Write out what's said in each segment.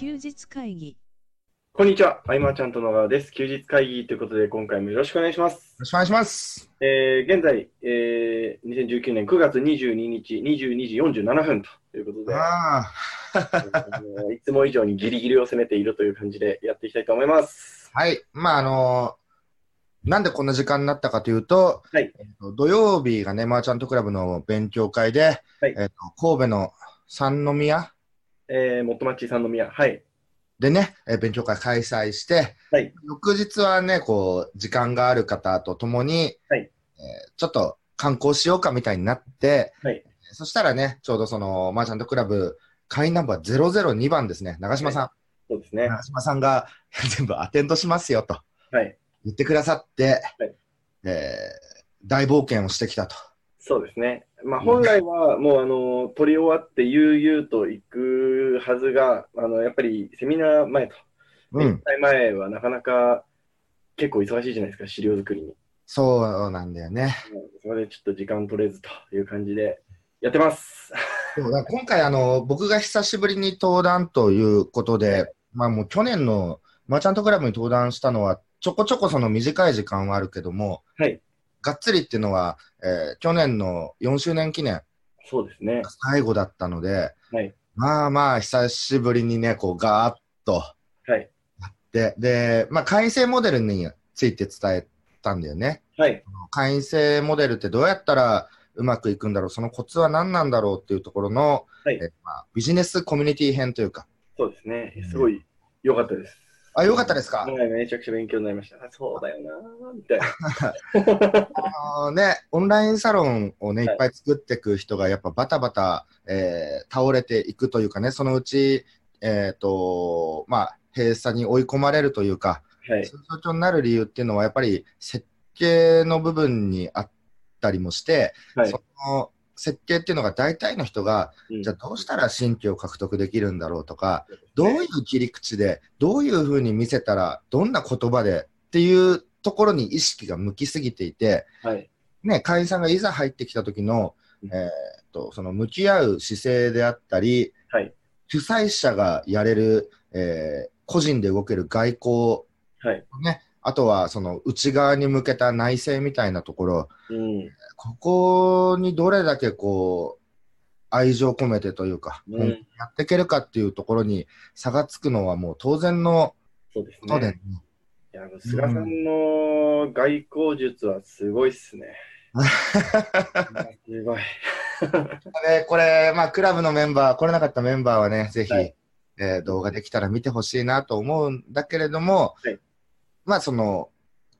休日会議こんにちは、あいまちゃんと野川です。休日会議ということで、今回もよろしくお願いします。よろしくお願いします。えー、現在、えー、2019年9月22日22時47分ということで、いつも以上にギリギリを攻めているという感じでやっていきたいと思います。はい。まあ、あのなんでこんな時間になったかというと、はいえっと土曜日がね、マーチャントクラブの勉強会で、はいえっと神戸の三宮えー、もっとまっちさんの宮、はい。でね、えー勉強会開催して、はい翌日はね、こう、時間がある方と共に、はいえーちょっと観光しようかみたいになって、はいそしたらね、ちょうどその、マーチャントクラブ会員ナンバー002番ですね、長島さん。そうですね。長島さんが 全部アテンドしますよとはい。言ってくださって、はいえー大冒険をしてきたと。そうですね。まあ、本来はもう、あの、取り終わって悠々と行くはずが、あの、やっぱりセミナー前と、うん、前はなかなか結構忙しいじゃないですか、資料作りに。そうなんだよね。それでちょっと時間取れずという感じでやってます。今回あの、僕が久しぶりに登壇ということで、まあもう去年のマーチャントクラブに登壇したのは、ちょこちょこその短い時間はあるけども、はい。がっつりっていうのは、えー去年の4周年記念そうですね。最後だったので、はい。まあまあ久しぶりにね、こうガーッとはい。で、で、まあ会員制モデルについて伝えたんだよね。はい。会員制モデルってどうやったらうまくいくんだろう、そのコツは何なんだろうっていうところの、はいえまあ、ビジネスコミュニティ編というか、そうですね。すごい良かったです。あ、よかったですか？はい。めちゃくちゃ勉強になりました。あそうだよなーみたいな。あのね、オンラインサロンをね、いはいっぱい作っていく人がやっぱバタバタ、えー倒れていくというかね、そのうち、えっ、と、まあ、閉鎖に追い込まれるというか、はい。そういう状況になる理由っていうのは、やっぱり設計の部分にあったりもして、はいそ。の設計っていうのが大体の人が、うんじゃあどうしたら新規を獲得できるんだろうとか、どういう切り口で、どういうふうに見せたら、どんな言葉でっていうところに意識が向きすぎていて、はい。ね、会員さんがいざ入ってきた時の、うんえーっと、その向き合う姿勢であったり、はい主催者がやれる、えー個人で動ける外交、はい。ね、あとはその内側に向けた内政みたいなところ、うん。ここにどれだけこう、愛情込めてというか、うんやっていけるかっていうところに差がつくのはもう当然のことで、ね。いや、菅さんの外交術はすごいっすね。すごい。ね、これ、まあ、クラブのメンバー、来れなかったメンバーはね、ぜひ、はいえー動画できたら見てほしいなと思うんだけれども、はいまあ、その、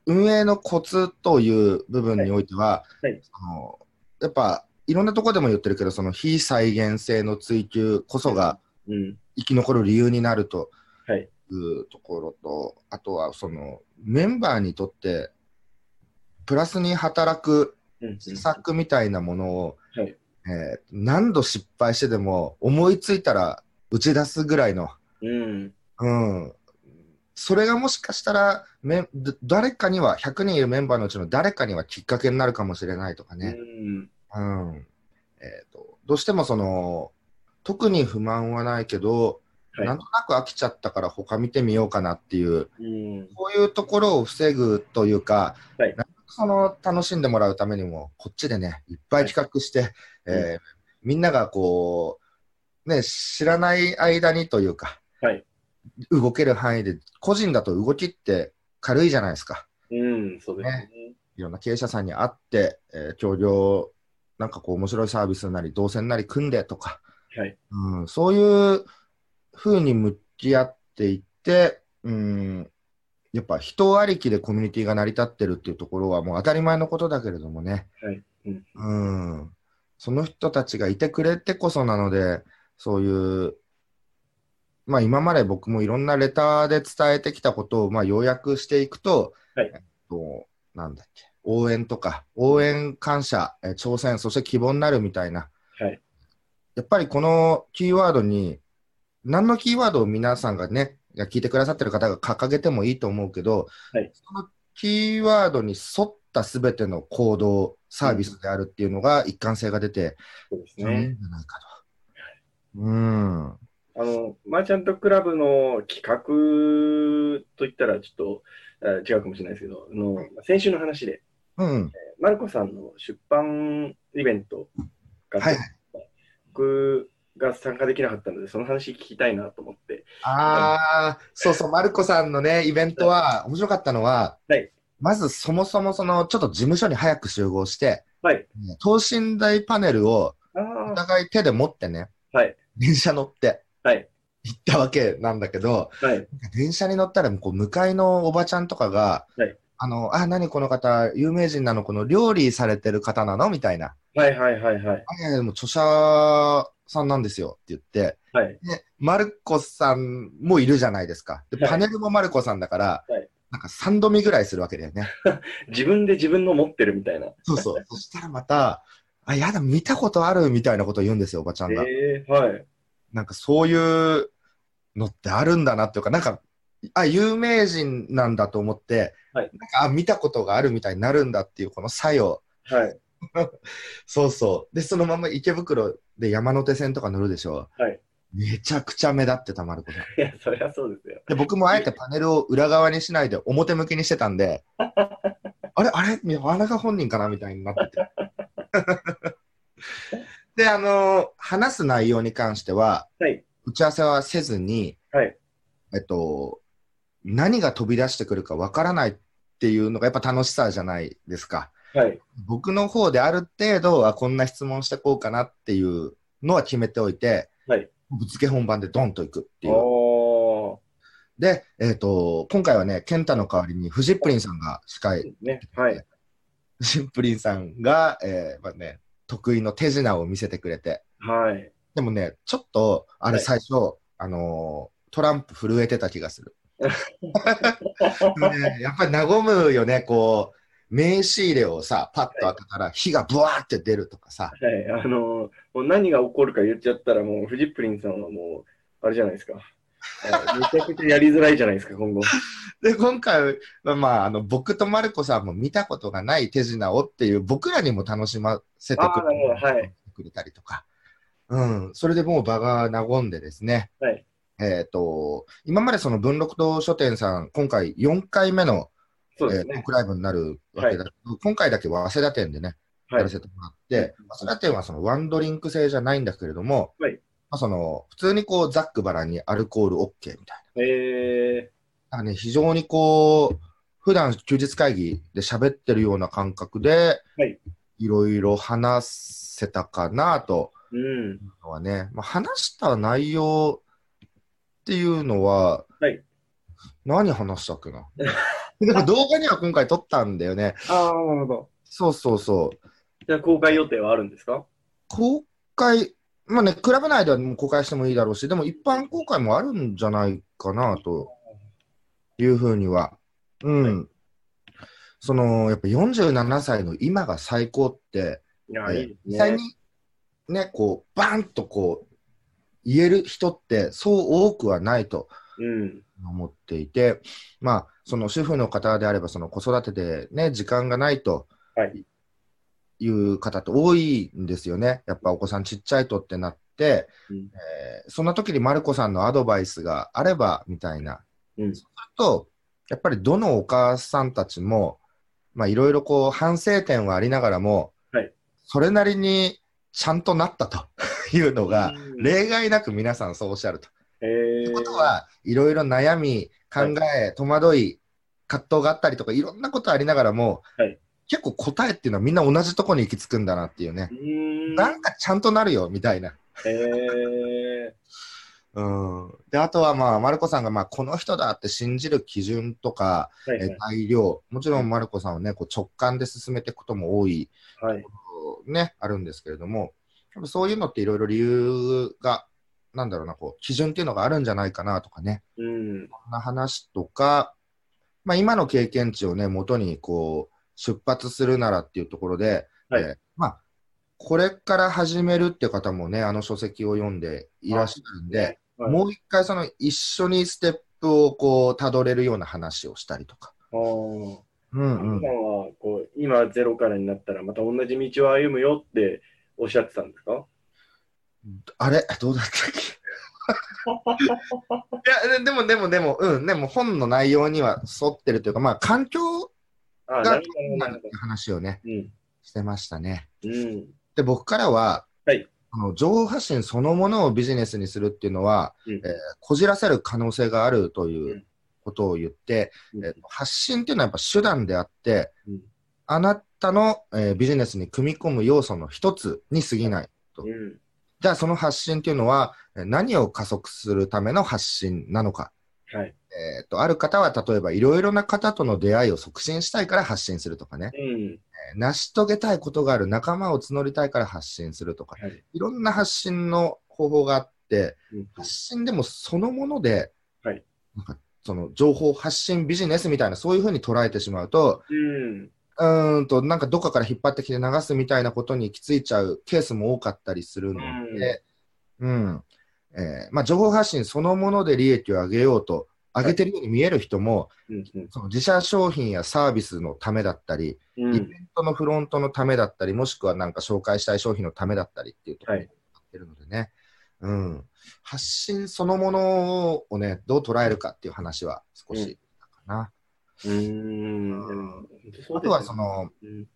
運営のコツという部分においては、はいはいそのやっぱ、いろんなところでも言ってるけど、その非再現性の追求こそがうん。生き残る理由になるとはい。いうところと、あとは、その、メンバーにとって、プラスに働くうん。施策みたいなものを、はいえー何度失敗してでも思いついたら打ち出すぐらいの、うん。うん、それがもしかしたらめだ誰かには100人いるメンバーのうちの誰かにはきっかけになるかもしれないとかね、うん。うん。えー、とどうしてもその特に不満はないけど、はい。なんとなく飽きちゃったから他見てみようかなっていううん。こういうところを防ぐというか、はい。その楽しんでもらうためにも、こっちでね、いっぱい企画して、えーみんながこう、ね、知らない間にというか、はい動ける範囲で、個人だと動きって軽いじゃないですか。うん。そうですね。いろんな経営者さんに会って、えー協業、なんかこう面白いサービスなり、動線なり組んでとか、はい。うん、そういうふうに向き合っていって、うん、やっぱ人ありきでコミュニティが成り立ってるっていうところはもう当たり前のことだけれどもね、はい。うん。うん、その人たちがいてくれてこそなので、そういう、まあ今まで僕もいろんなレターで伝えてきたことをまあ要約していくと、はいえっと、なんだっけ、応援とか、応援感謝、え挑戦、そして希望になるみたいな、はい。やっぱりこのキーワードに、何のキーワードを皆さんがね、聞いてくださってる方が掲げてもいいと思うけど、はいそのキーワードに沿ったすべての行動、サービスであるっていうのが一貫性が出て、そうですね。じゃないかと。うん。あの、マーチャントクラブの企画といったらちょっとあ違うかもしれないですけど、あの先週の話で、うん。マルコさんの出版イベントがはい僕が参加できなかったので、その話聞きたいなと思って。ああ、そうそう、マルコさんのね、イベントは、面白かったのは、はいまずそもそもその、ちょっと事務所に早く集合して、はい。等身大パネルをあお互い手で持ってね、あ、はい。電車乗ってはい。行ったわけなんだけど、はい。電車に乗ったら、こう、向かいのおばちゃんとかが、はいあの、あ、何この方、有名人なの？この料理されてる方なの？みたいな。はいはいはいはい。あ、でも著者さんなんですよって言って、はい。で、マルコさんもいるじゃないですか。で、はいパネルもマルコさんだから、はいなんか3度見ぐらいするわけだよね。自分で自分の持ってるみたいな。そうそう。そしたらまた、あ、やだ、見たことあるみたいなことを言うんですよ、おばちゃんが。ええはい。なんかそういうのってあるんだなっていうか、なんか、あ、有名人なんだと思って、はいなんか、あ、見たことがあるみたいになるんだっていうこの作用。はい。そうそう。で、そのまま池袋で山手線とか乗るでしょ？はい。めちゃくちゃ目立ってた、マルコさん。いや、そりゃそうですよ。で、僕もあえてパネルを裏側にしないで表向きにしてたんで、あれ？あれ？みあれが本人かな？みたいになってて。で、あの話す内容に関しては、はい。打ち合わせはせずに、はい。えっと、何が飛び出してくるかわからないっていうのがやっぱ楽しさじゃないですか。はい。僕の方である程度はこんな質問してこうかなっていうのは決めておいて、はい。ぶつけ本番でドンといくっていう。で、えっ、と、今回はね、健太の代わりにフジップリンさんが司会、ね。はい。フジップリンさんが、えーまあね、得意の手品を見せてくれて、はい。でもね、ちょっと、あれはい最初、あのートランプ震えてた気がする。ね、やっぱり和むよね、こう、名刺入れをさ、パッと開けたら火がブワーって出るとかさ、はい。あのーもう何が起こるか言っちゃったら、もう、フジップリンさんはもう、あれじゃないですか。あめちゃくちゃやりづらいじゃないですか、今後。で、今回は、まあ、あの、僕とマルコさんも見たことがない手品をっていう、僕らにも楽しませてくあーなるほどはいくれたりとか。うん。それでもう場が和んでですね。はい。えっ、と、今までその文録堂書店さん、今回4回目の、そうですね。えートークライブになるわけだけど、今回だけは早稲田店でね、はいやら。せてもらって、早稲田店はそのワンドリンク制じゃないんだけれども、はいまあ、その普通にこうざっくばらんにアルコール OK みたいな。えだからね、非常にこう、普段休日会議で喋ってるような感覚で、はい。いろいろ話せたかなとー、うん。いうのはね、まあ、話した内容っていうのは、はい何話したっけな？でも動画には今回撮ったんだよね。ああ、なるほど。そうそうそう。じゃあ、公開予定はあるんですか？公開、まあね、クラブ内ではもう公開してもいいだろうし、でも一般公開もあるんじゃないかなというふうには。うん。その、やっぱ47歳の今が最高って、いや。実際にね、こう、バーンとこう、言える人ってそう多くはないとうん。思っていて、まあ、その主婦の方であれば、その子育てでね、時間がないとはい。いう方って多いんですよね。やっぱお子さんちっちゃいとってなって、うんえーそんな時にマルコさんのアドバイスがあればみたいな。うん。と、やっぱりどのお母さんたちも、まあいろいろこう反省点はありながらも、はいそれなりにちゃんとなったと いうのが、うん例外なく皆さんそうおっしゃると。えというー、ことは、いろいろ悩み、考え、戸惑い、葛藤があったりとか、いろんなことありながらも、はい結構答えっていうのはみんな同じとこに行き着くんだなっていうねん。なんかちゃんとなるよ、みたいな。えうん。で、あとはまあ、マルコさんがまあ、この人だって信じる基準とか、ー、はいえ材料、もちろんマルコさんはね、こう直感で進めていくことも多い、はい。はい。ね、あるんですけれども、多分そういうのっていろいろ理由が、なんだろうな、こう、基準っていうのがあるんじゃないかなとかね。うん。そんな話とか、まあ、今の経験値をね、元にこう出発するならっていうところで、はい。えーまあ、これから始めるって方もね、あの書籍を読んでいらっしゃるんで、はい、もう一回その一緒にステップをこう辿れるような話をしたりとか。うんうん。こう今ゼロからになったらまた同じ道を歩むよっておっしゃってたんですか？あれ？どうだったっけ？や、でも、でも、でも、うん、でも本の内容には沿ってるというか、まあ、環境が。話をね、うん。してましたね。うん。で、僕からは、はいあの情報発信そのものをビジネスにするっていうのは、うんえーこじらせる可能性があるといううんことを言って、うんえー発信っていうのはやっぱ手段であって、うんあなたの、えービジネスに組み込む要素の一つに過ぎない。うん。じゃあその発信っていうのはえー何を加速するための発信なのか。はい。えーとある方は例えばいろいろな方との出会いを促進したいから発信するとかね、うん。えー成し遂げたいことがある仲間を募りたいから発信するとか、はい。いろんな発信の方法があって、うん発信でもそのもので、はいなんかその情報発信ビジネスみたいな、そういうふうに捉えてしまうと、うん。うーんと、なんかどっかから引っ張ってきて流すみたいなことに行き着いちゃうケースも多かったりするので、うん。えーまあ、情報発信そのもので利益を上げようと、上げてるように見える人も、うん。うんその自社商品やサービスのためだったり、うん。イベントのフロントのためだったり、もしくはなんか紹介したい商品のためだったりっていうところになってるのでね、うん、発信そのものをね、どう捉えるかっていう話は少しかな。うん。でもあとはそ、の、うん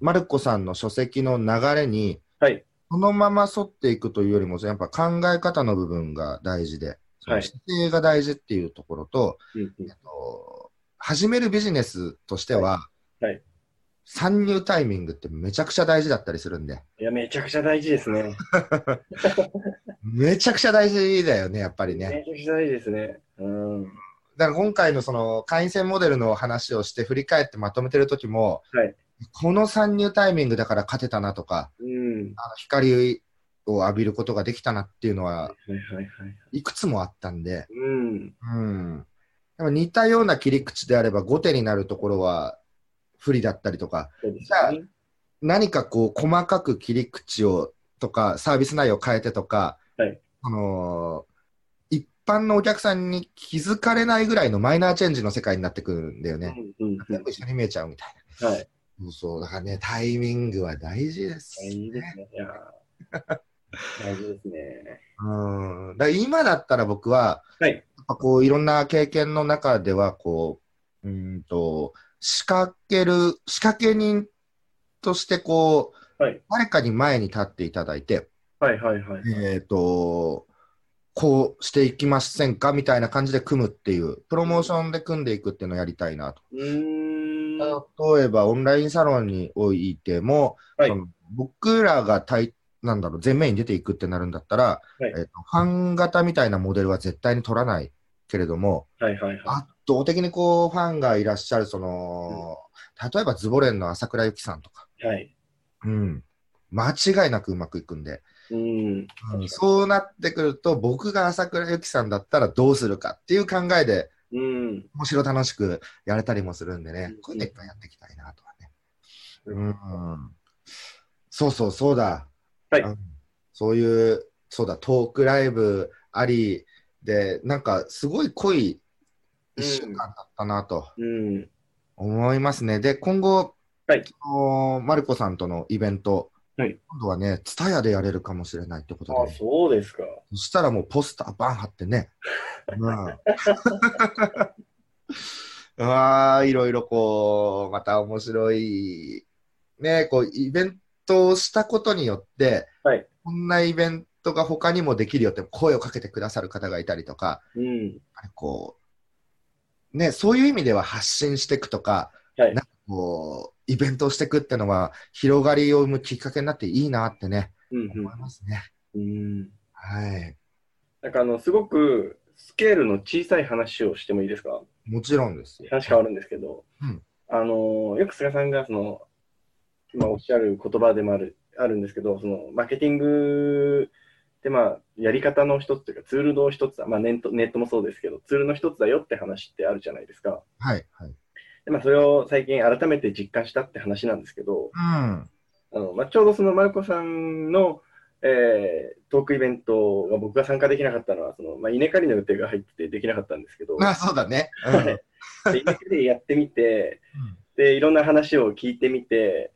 マルコさんの書籍の流れに、はい。そのまま沿っていくというよりも、やっぱ考え方の部分が大事で、はい姿勢が大事っていうところと、うんうんえっと始めるビジネスとしては、はいはい参入タイミングってめちゃくちゃ大事だったりするんで、いや、めちゃくちゃ大事ですね。めちゃくちゃ大事だよね、やっぱりね。めちゃくちゃ大事ですね。うん。だから今回のその会員制モデルの話をして振り返ってまとめてる時も、はいこの参入タイミングだから勝てたなとか、うん。あの光を浴びることができたなっていうのははいくつもあったんで、うん。うん。でも似たような切り口であれば後手になるところは不利だったりとか、そうですよね。何かこう細かく切り口をとかサービス内容を変えてとか、はいあのー一般のお客さんに気づかれないぐらいのマイナーチェンジの世界になってくるんだよね。全部一緒に見えちゃうみたいうん。はい。な。そうそう。だからね、タイミングは大事です、大事ですね。いやー 大事ですね。うん。だから今だったら僕は、はい。こういろんな経験の中では、こう、うーんと、仕掛ける、仕掛け人としてこう、はい誰かに前に立っていただいて、はいはいはい。えっ、と、こうしていきませんかみたいな感じで組むっていう、プロモーションで組んでいくっていうのをやりたいなと。うーん。は例えば、オンラインサロンにおいても、いそ。の僕らが対なんだろう前面に出ていくってなるんだったら、はいえっとファン型みたいなモデルは絶対に取らないけれども、はいはいは圧倒的にこうファンがいらっしゃる、その、例えばズボレンの朝倉由紀さんとか、い。はい。うん、間違いなくうまくいくんで、うん。うんそうなってくると、僕が朝倉由紀さんだったらどうするかっていう考えで、うん。面白楽しくやれたりもするんでねうん、こういうのいっぱいやっていきたいなとはね。うん、そうそう、そうだ。はいうんそういう、そうだ、トークライブありで、なんかすごい濃い一週間だったなとうん。思いますね。で、今後、はいそのマルコさんとのイベント、はい今度はね、ツタヤでやれるかもしれないってことあ、で、そうですか。そしたらもうポスターバン貼ってね。うん うわーいろいろこう、また面白い、ね、こう、イベントをしたことによって、はいこんなイベントが他にもできるよって声をかけてくださる方がいたりとか、うん。こう、ね、そういう意味では発信していくとか、はいなんかこう、イベントをしていくってのは、広がりを生むきっかけになっていいなってね、うん思いますね。うん。うん。はい。なんかあの、すごくスケールの小さい話をしてもいいですか？もちろんですよ。話変わるんですけど、うんあの、よく菅さんがその、今おっしゃる言葉でもある、あるんですけど、その、マーケティングってまあ、やり方の一つというか、ツールの一つだ、まあネット、ネットもそうですけど、ツールの一つだよって話ってあるじゃないですか。はい、はい。でまあ、それを最近改めて実感したって話なんですけど、うん。あのまあ、ちょうどそのマルコさんの、えートークイベントが僕が参加できなかったのは、そのまあ、稲刈りの予定が入っててできなかったんですけど、まあ、そうだね。うん稲刈りでやってみて、でいろんな話を聞いてみて、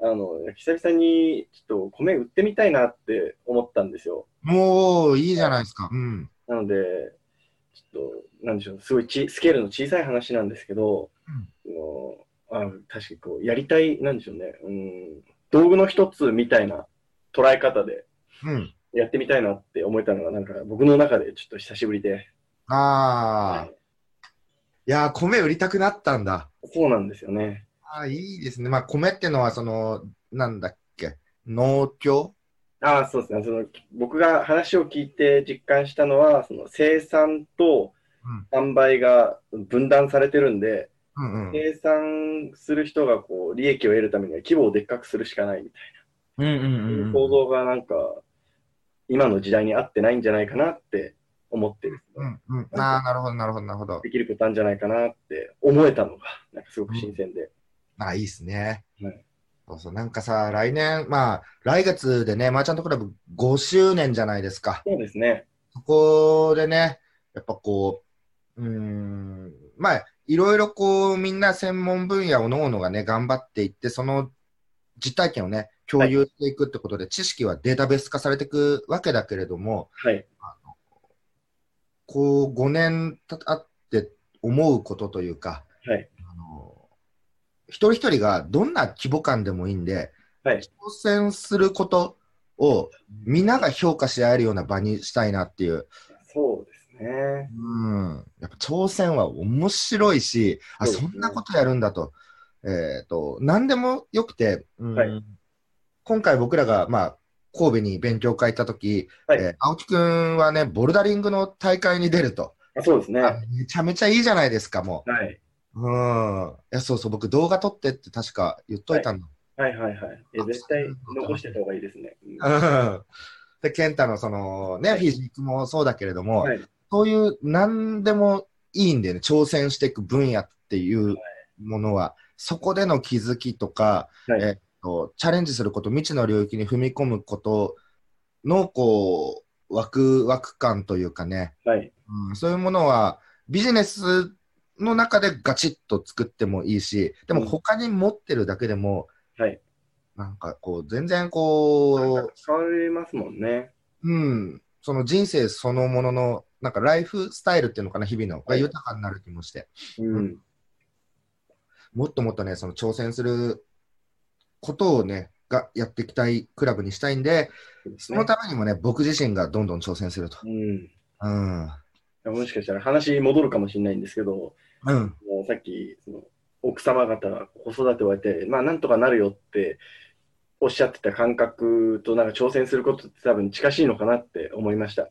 ああの、久々にちょっと米売ってみたいなって思ったんですよ。もういいじゃないですか。うん。なので、ちょっと、なんでしょう、すごいちスケールの小さい話なんですけど、もうあ確かにこう、やりたい、なんでしょうね、うん、道具の一つみたいな捉え方でうん。やってみたいなって思えたのが、なんか僕の中でちょっと久しぶりで、ああ、、はいやー、米売りたくなったんだ。そうなんですよね。ああ、いいですね。まあ、米ってのは、その、なんだっけ、農協？ああ、そうですね。その僕が話を聞いて実感したのは、その生産と販売が分断されてるんで、うんうん。生産する人がこう利益を得るためには規模をでっかくするしかないみたいうんうんな、うん構造がなんか、今の時代に合ってないんじゃないかなって思ってる、うんうん。ああ、なるほど、なるほど、なるほど。できることなんじゃないかなって思えたのが、なんかすごく新鮮で。ああ、いいですね。はいそうそう、なんかさ、来年、まあ、来月でね、マーチャントクラブ5周年じゃないですか。そうですね。そこでね、やっぱこう、うーん、まあ、いろいろこう、みんな専門分野をの々がね、頑張っていって、その実体験をね、共有していくってことで、知識はデータベース化されていくわけだけれども、はい。こう、5年たって思うことというか、はい。あの一人一人がどんな規模感でもいいんで、はい。挑戦することをみんなが評価し合えるような場にしたいなっていう。そうですね。うん。やっぱ挑戦は面白いし、あ、そねそんなことやるんだと。えっ、と、何でもよくて、うんはい今回僕らが、まあ、神戸に勉強会行った時、はいえー青木くんはね、ボルダリングの大会に出ると。あそうですね。めちゃめちゃいいじゃないですか、もい。う。うん。いや、そうそう、僕動画撮ってって確か言っといたんだ。はいはいはい。え絶対残してた方がいいですね。うんうんで、健太のそのね、はいフィジークもそうだけれども、はい。そういう何でもいいんだよね、挑戦していく分野っていうものは、そこでの気づきとか、はいえっと、チャレンジすること、未知の領域に踏み込むことの、こう、ワクワク感というかね、はい。うん、そういうものはビジネスの中でガチッと作ってもいいし、でも他に持ってるだけでも、はい。なんかこう、全然こ使われますもんね。う、うん、その人生そのものの、なんかライフスタイルっていうのかな、日々の、がはい豊かになる気もして、うん。もっともっとね、その挑戦することをね、がやっていきたいクラブにしたいんで、そのためにもね、僕自身がどんどん挑戦すると。うん。うん。もしかしたら話戻るかもしれないんですけど、うん。もうさっき、その奥様方が子育てを終えて、まあなんとかなるよっておっしゃってた感覚となんか挑戦することって多分近しいのかなって思いました。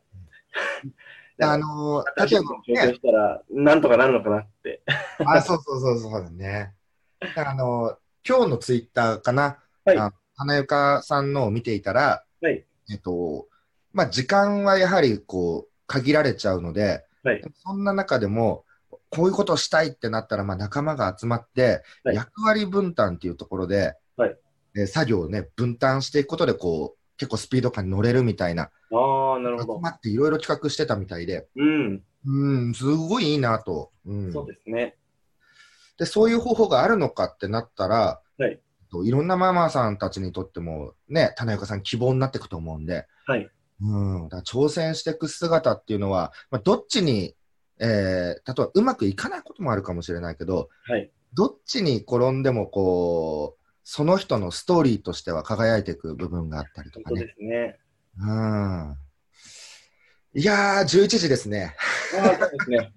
あのー、例えば挑戦ね、したらなんとかなるのかなって。あ、そうそうそうそうだね。あのー、今日のツイッターかな、はいあ花ゆかさんのを見ていたら、はい。えっと、まあ、時間はやはりこう、限られちゃうので、はい。そんな中でも、こういうことをしたいってなったら、まあ、仲間が集まって、はい役割分担っていうところで、はいえー作業をね、分担していくことで、こう、結構スピード感に乗れるみたいな、ああ、なるほど。集まっていろいろ企画してたみたいで、うん。うん、すごいいいなと。うん、そうですね。で、そういう方法があるのかってなったら、はいといろんなママさんたちにとっても、ね、種岡さん希望になっていくと思うんで、はい。うん、だ挑戦していく姿っていうのは、まあ、どっちに、えー、例えばうまくいかないこともあるかもしれないけど、はい。どっちに転んでもこう、その人のストーリーとしては輝いていく部分があったりとかね。ですね。うん。いやー、11時ですね。そうですね。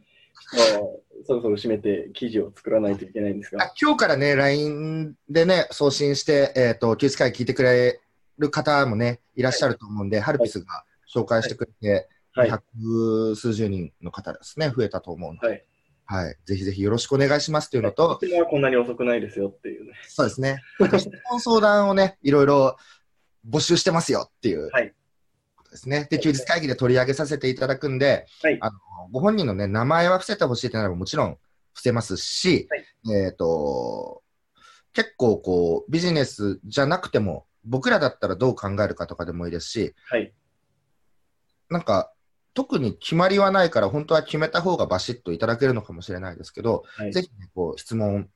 そろそろ締めて記事を作らないといけないんですが。あ今日からね、LINE でね、送信して、えっ、と、休日会聞いてくれる方もね、いらっしゃると思うんで、ハルピスが紹介してくれて、はい。百数十人の方ですね、増えたと思うんで、はい。はい。ぜひぜひよろしくお願いしますっていうのと、はこんなに遅くないですよっていうね。そうですね。あと質問相談をね、いろいろ募集してますよっていうはい。ことですね。で、休日会議で取り上げさせていただくんで、はいあのご本人のね、名前は伏せてほしいってならばもちろん伏せますし、えっ、と、結構こう、ビジネスじゃなくても、僕らだったらどう考えるかとかでもいいですし、はい。なんか、特に決まりはないから、本当は決めた方がバシッといただけるのかもしれないですけど、はい。ぜひ、ね、こう質問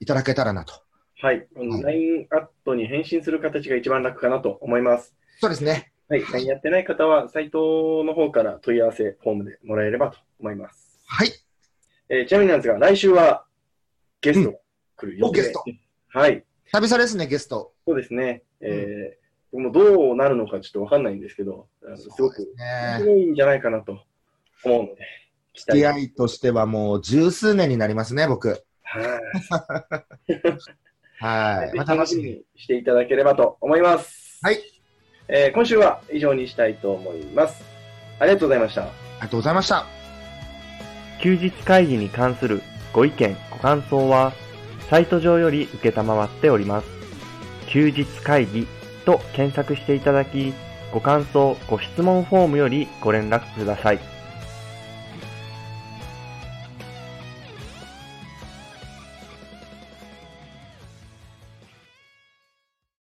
いただけたらなとはい。はい LINE アットに返信する形が一番楽かなと思います。そうですね。はい。LINE やってない方は、サイトの方から問い合わせフォームでもらえればと思います。はい。えーちなみになんですが、来週はゲストが来る予定、おゲストはい。久々ですね、ゲスト。そうですね。えー僕もどうなるのかちょっとわかんないんですけど、すごく面ね。白いんじゃないかなと思うので、期付き合いとしてはもう十数年になりますね、僕。はい。はい。まあ、楽しみ。にしていただければと思います。はい。えー今週は以上にしたいと思います。ありがとうございました。ありがとうございました。休日会議に関するご意見、ご感想は、サイト上より受けたまわっております。休日会議と検索していただき、ご感想、ご質問フォームよりご連絡ください。